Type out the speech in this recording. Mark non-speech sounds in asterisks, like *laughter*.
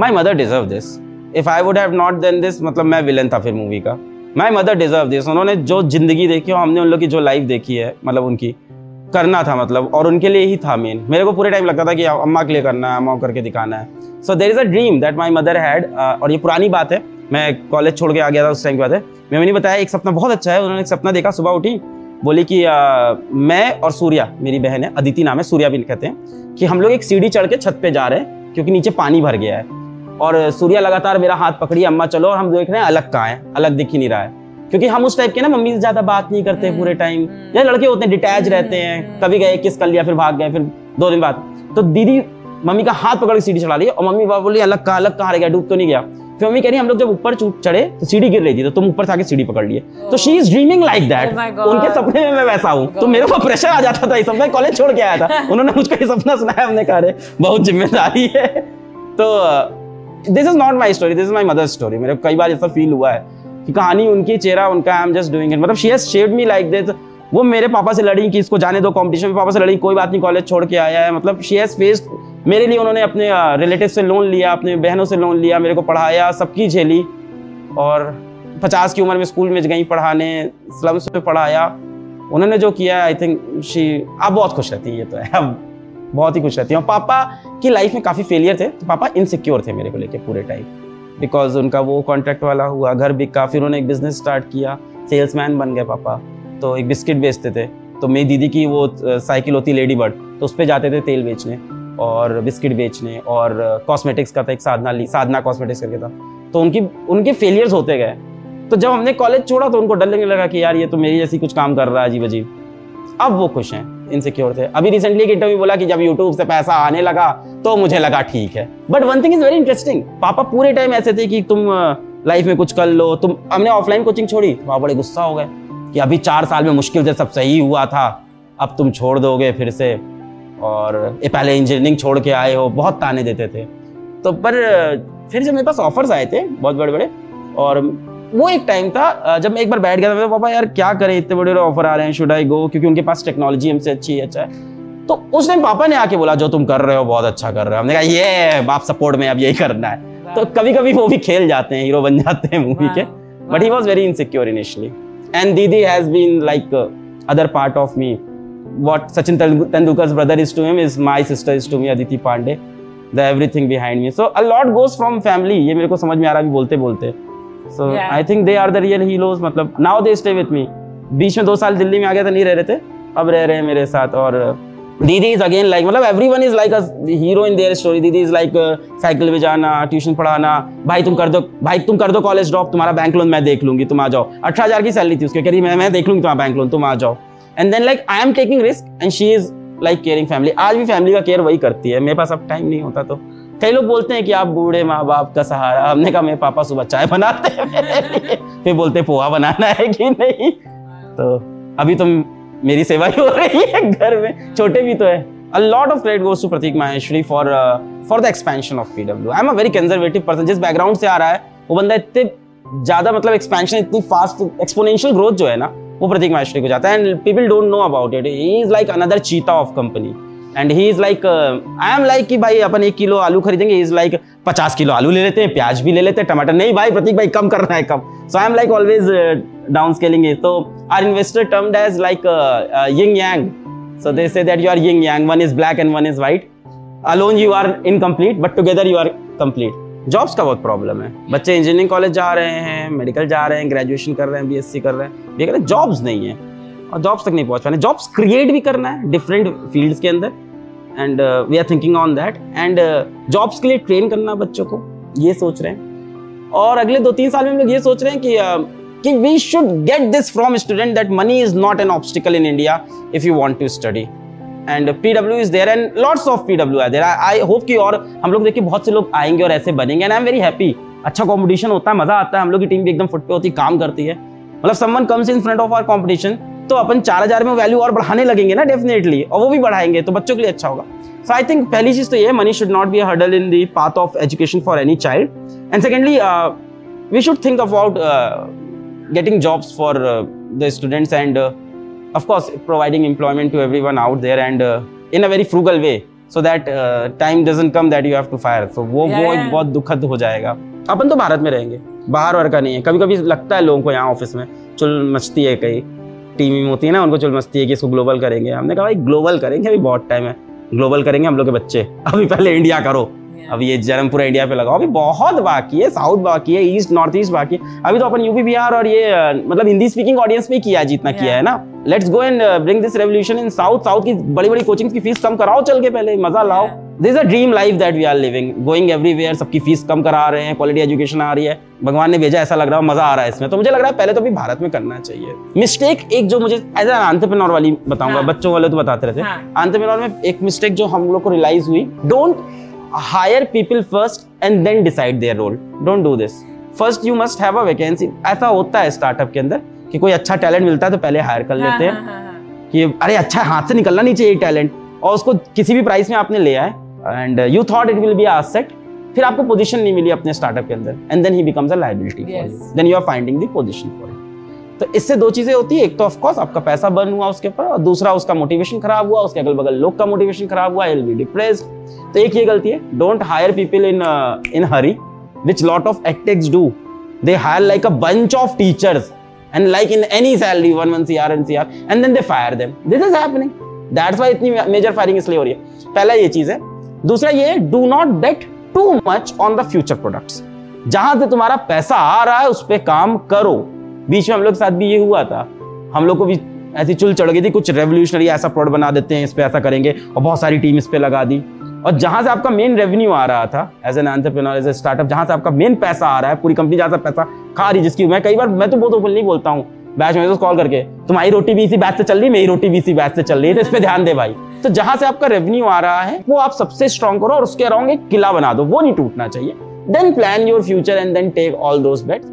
My mother deserve this if I would have not then this मतलब मैं villain था फिर मूवी का। माई मदर डिजर्व दिस उन्होंने जो ज़िंदगी देखी और हमने उन लोग की जो लाइफ देखी है मतलब उनकी करना था मतलब और उनके लिए ही था मेन मेरे को पूरे टाइम लगता था कि अम्मा के लिए करना है अम्मा करके दिखाना है। So there is a dream that my mother had और ये पुरानी बात है। मैं कॉलेज छोड़ के आ गया था उस टाइम के बाद है। मैंने नहीं बताया एक सपना बहुत अच्छा है। उन्होंने एक सपना देखा सुबह उठी बोली कि आ, मैं और सूर्या मेरी बहन है अदिति नाम है सूर्या भी कहते हैं कि हम लोग एक सीढ़ी चढ़ के छत पे जा रहे हैं क्योंकि नीचे पानी भर गया है। और सूर्या लगातार मेरा हाथ पकड़ी अम्मा चलो और हम देख रहे हैं अलग कहाँ है अलग दिख ही नहीं रहा है। क्योंकि हम उस टाइप के ना मम्मी से ज़्यादा बात नहीं करते पूरे टाइम हम्म। या लड़के होते हैं डिटैच रहते हैं कभी गए किस कर लिया फिर भाग गए फिर दो दिन बाद। तो दीदी मम्मी का हाथ पकड़ के सीढ़ी चढ़ा ली और मम्मी बाबा बोली अलग कहा अलग कहाँ रह गया डूब तो नहीं गया। फिर मम्मी कह रही हम लोग जब ऊपर चढ़े तो सीढ़ी गिर रही थी तो तुम ऊपर से आके सीढ़ी पकड़ लिए। तो she is dreaming like that उनके सपने में मैं वैसा हूँ। तो मेरे को प्रेशर आ जाता था मैं कॉलेज छोड़ के आया था। *laughs* उन्होंने मुझको ये सपना सुनाया हमने कहा बहुत ज़िम्मेदारी है। तो this is not my story this is my mother story मेरे कई बार ऐसा फील हुआ है कि कहानी उनकी चेहरा, उनका I am just doing it मतलब she has shaped me like this वो मेरे पापा से लड़ी कि इसको जाने दो कंपटीशन में, पापा से लड़ी, कोई बात नहीं कॉलेज छोड़ के आया है। मतलब शी हैज़ फेस्ड मेरे लिए उन्होंने अपने रिलेटिव से लोन लिया, अपने बहनों से लोन लिया, मेरे को पढ़ाया, सबकी झेली। और पचास की उम्र में स्कूल में गई पढ़ाने स्लम्स में पढ़ाया। उन्होंने जो किया आई थिंक शी अब बहुत खुश रहती है, ये तो है। अब बहुत ही खुश रहती है। और पापा की लाइफ में काफ़ी फेलियर थे। तो पापा इनसिक्योर थे मेरे को लेके पूरे टाइम बिकॉज़ उनका वो कॉन्ट्रैक्ट वाला हुआ, घर बिका, फिर उन्होंने एक बिज़नेस स्टार्ट किया। सेल्समैन बन गए पापा। तो एक बिस्किट बेचते थे। तो मेरी दीदी की वो साइकिल होती लेडी बर्ड तो उस पर जाते थे तेल बेचने और बिस्किट बेचने और कॉस्मेटिक्स का था, एक साधना ली, साधना कॉस्मेटिक्स करके था। तो उनकी, उनके फेलियर्स होते गए। तो जब हमने कॉलेज छोड़ा तो उनको डर लगने लगा कि यार, ये तो मेरी जैसी कुछ काम कर रहा है अजीब अजीब अब वो खुश हैं। इनसिक्योर थे। अभी रिसेंटली एक इंटरव्यू बोला कि जब यूट्यूब से पैसा आने लगा तो मुझे लगा ठीक है। But one thing is very interesting पापा पूरे टाइम ऐसे थे कि तुम लाइफ में कुछ कर लो, तुम, हमने ऑफलाइन कोचिंग छोड़ी, वहाँ बड़े गुस्सा हो गए कि अभी चार साल में मुश्किल से सब सही हुआ था, अब तुम छोड़ दोगे फिर से। और ये पहले इंजीनियरिंग छोड़ के आए हो, बहुत ताने देते थे। तो पर फिर जब मेरे पास ऑफर्स आए थे, बहुत बड़े बड़े और वो एक टाइम था जब मैं एक बार बैठ गया था पापा यार क्या करें? इतने बड़े बड़े ऑफ़र आ रहे हैं शुड आई गो क्योंकि उनके पास टेक्नोलॉजी हमसे अच्छी है अच्छा है. तो उस टाइम पापा ने आके बोला जो तुम कर रहे हो बहुत अच्छा कर रहे हो। हमने कहा ये बाप सपोर्ट में अब यही करना है। तो कभी कभी वो भी खेल जाते हैं हीरो बन जाते हैं मूवी के। But he was very insecure initially and दीदी has been like other part of me what Sachin Tendulkar's brother is to him is my sister is to me Aditi Pandey. The everything behind me. So a lot goes from family. ये मेरे को समझ में आ रहा है बोलते बोलते so I think they are the real heroes मतलब now they stay with me बीच में दो साल दिल्ली में आ गया था नहीं रह रहे थे अब रह रहे हैं मेरे साथ और दीदी इज़ अगेन लाइक मतलब everyone is like hero in their story दीदी इज़ लाइक साइकिल पे जाना ट्यूशन पढ़ाना भाई तुम कर दो भाई तुम कर दो कॉलेज ड्रॉप तुम्हारा बैंक लोन मैं देख लूँगी तुम आ जाओ। अठारह हज़ार की सैलरी थी उसके कह रही मैं मैं देख लूँगी तुम्हारा बैंक लोन तुम आ जाओ. And then like I am taking risk and she is like caring family आज भी फैमिली का केयर वही करती है मेरे पास अब टाइम नहीं होता तो। कई लोग बोलते हैं कि आप बूढ़े माँ बाप का सहारा हमने कहा मेरे पापा सुबह चाय बनाते हैं। *laughs* फिर बोलते पोहा बनाना है कि नहीं? तो अभी तो मेरी सेवा ही हो रही है घर में। छोटे भी तो है। A lot of credit goes to Pratik Maheshwari for uh, for the expansion of PW. I'm a very conservative person. जिस बैकग्राउंड से आ रहा है वो बंदा इतने ज़्यादा मतलब एक्सपेंशन इतनी फास्ट एक्सपोनेंशियल ग्रोथ जो है ना वो प्रतीक माहेश्वरी को जाता है। And people don't know about it he is like another cheetah of company and he is like I am like कि भाई अपन एक किलो आलू खरीदेंगे इज़ लाइक पचास किलो आलू ले लेते हैं, प्याज भी ले लेते हैं, टमाटर। नहीं भाई, प्रतीक भाई कम करना है कम। So I am like always down scaling is to our investor termed as like yin yang so they say that you are yin yang one is black and one is white alone you are incomplete but together you are complete jobs का बहुत problem है। बच्चे engineering college जा रहे हैं medical जा रहे हैं ग्रेजुएशन कर रहे हैं बीएससी कर रहे हैं। लेकिन जॉब्स नहीं है। और जॉब्स तक नहीं पहुँच पाने। जॉब्स क्रिएट भी करना है डिफरेंट फील्ड्स के अंदर। And we are thinking on that and jobs के लिए ट्रेन करना बच्चों को ये सोच रहे हैं। और अगले दो तीन साल में हम लोग ये सोच रहे हैं कि uh, कि we should get this from student that money is not an obstacle in India if you want to study and P W is there and lots of P W are there I hope कि और हम लोग देखिए बहुत से लोग आएँगे और ऐसे बनेंगे। And I am very happy अच्छा कॉम्पिटिशन होता है मज़ा आता है। हम लोग की टीम भी एकदम फुट पे होती काम करती है। मतलब someone comes in front of our competition तो अपन चार हज़ार में वैल्यू और बढ़ाने लगेंगे ना डेफिनेटली और वो भी बढ़ाएँगे तो बच्चों के लिए अच्छा होगा। सो आई थिंक पहली चीज़ तो ये money should not be hurdle in the path of education for any child and secondly we should think about getting jobs for uh, the students and uh, of course providing employment to everyone out there and uh, in a very frugal way so that time doesn't come that you have to fire so वो Yeah, वो एक बहुत दुखद हो जाएगा। अपन तो भारत में रहेंगे बाहर और का नहीं है। कभी कभी लगता है लोगों को यहाँ ऑफ़िस में चुल मचती है कहीं। टीम होती है ना उनको चुल मस्ती है कि इसको ग्लोबल करेंगे। हमने कहा भाई ग्लोबल करेंगे अभी बहुत टाइम है। ग्लोबल करेंगे हम लोग के बच्चे। अभी पहले इंडिया करो। अब ये जन्म पूरा इंडिया पे लगाओ। अभी बहुत बाकी है साउथ बाकी है ईस्ट नॉर्थ ईस्ट बाकी है। अभी तो अपन यूपी बिहार और ये मतलब हिंदी स्पीकिंग ऑडियंस में किया है जितना किया है ना। Let's go and bring this revolution in south south की बड़ी बड़ी कोचिंग की फ़ीस कम कराओ चल के पहले मज़ा लाओ। This a dream life that we are living going everywhere सबकी फ़ीस कम करा रहे हैं क्वालिटी एजुकेशन आ रही है। भगवान ने भेजा ऐसा लग रहा है मज़ा आ रहा है इसमें। तो मुझे लग रहा है पहले तो अभी भारत में करना चाहिए। मिस्टेक एक जो मुझे एज एन एंटरप्रेन्योर वाली बताऊँगा हाँ। बच्चों वाले तो बताते रहते हाँ। एंटरप्रेन्योर में एक मिस्टेक जो हम लोग को रियलाइज़ हुई don't hire people first and then decide their role don't do this first you must have a vacancy ऐसा होता है स्टार्टअप के अंदर कि कोई अच्छा टैलेंट मिलता है तो पहले हायर कर हाँ, लेते हैं। हाँ, हाँ, हाँ। कि अरे अच्छा हाथ से निकलना नहीं चाहिए टैलेंट और उसको किसी भी प्राइस में आपने ले आए and you thought it will be asset फिर आपको पोजीशन नहीं मिली अपने स्टार्टअप के अंदर. And then he becomes a liability for you then you are finding the position for it तो इससे दो चीज़ें होती है. एक तो ऑफ़ कोर्स आपका पैसा बर्न हुआ उसके ऊपर और दूसरा उसका मोटिवेशन खराब हुआ उसके अगल बगल लोग का मोटिवेशन खराब हुआ विल बी डिप्रेस्ड तो एक ये गलती है. Don't hire people in in hurry which lot of edtechs do. They hire like a bunch of teachers and like in any salary one one cr and cr and then they fire them. This is happening. That's why इतनी major firing इसलिए हो रही है. पहला ये चीज़ है. दूसरा ये do not bet too much on the future products जहाँ से तुम्हारा पैसा आ रहा है, उस पर काम करो। बीच में हम लोग के साथ भी ये हुआ था। हम लोग को भी ऐसी चुल चढ़ गई थी, कुछ रेवोल्यूशनरी ऐसा प्रोडक्ट बना देते हैं, इस पर ऐसा करेंगे, और बहुत सारी टीम इस पर लगा दी। और जहाँ से आपका मेन रेवेन्यू आ रहा था as an entrepreneur as a startup जहाँ से आपका मेन पैसा आ रहा है, पूरी कंपनी जहाँ से पैसा खा रही जिसकी मैं कई बार, मैं तो बहुत ओपनली बोलता हूँ बैच में तो कॉल करके। तुम्हारी रोटी भी इसी बैच से चल रही, मेरी रोटी भी इसी बैच से चल रही है तो इस पर ध्यान दे भाई। तो जहाँ से आपका रेवेन्यू आ रहा है, वो आप सबसे स्ट्रॉन्ग करो और उसके अराउंड एक किला बना दो, वो नहीं टूटना चाहिए। Then plan your future and then take all those bets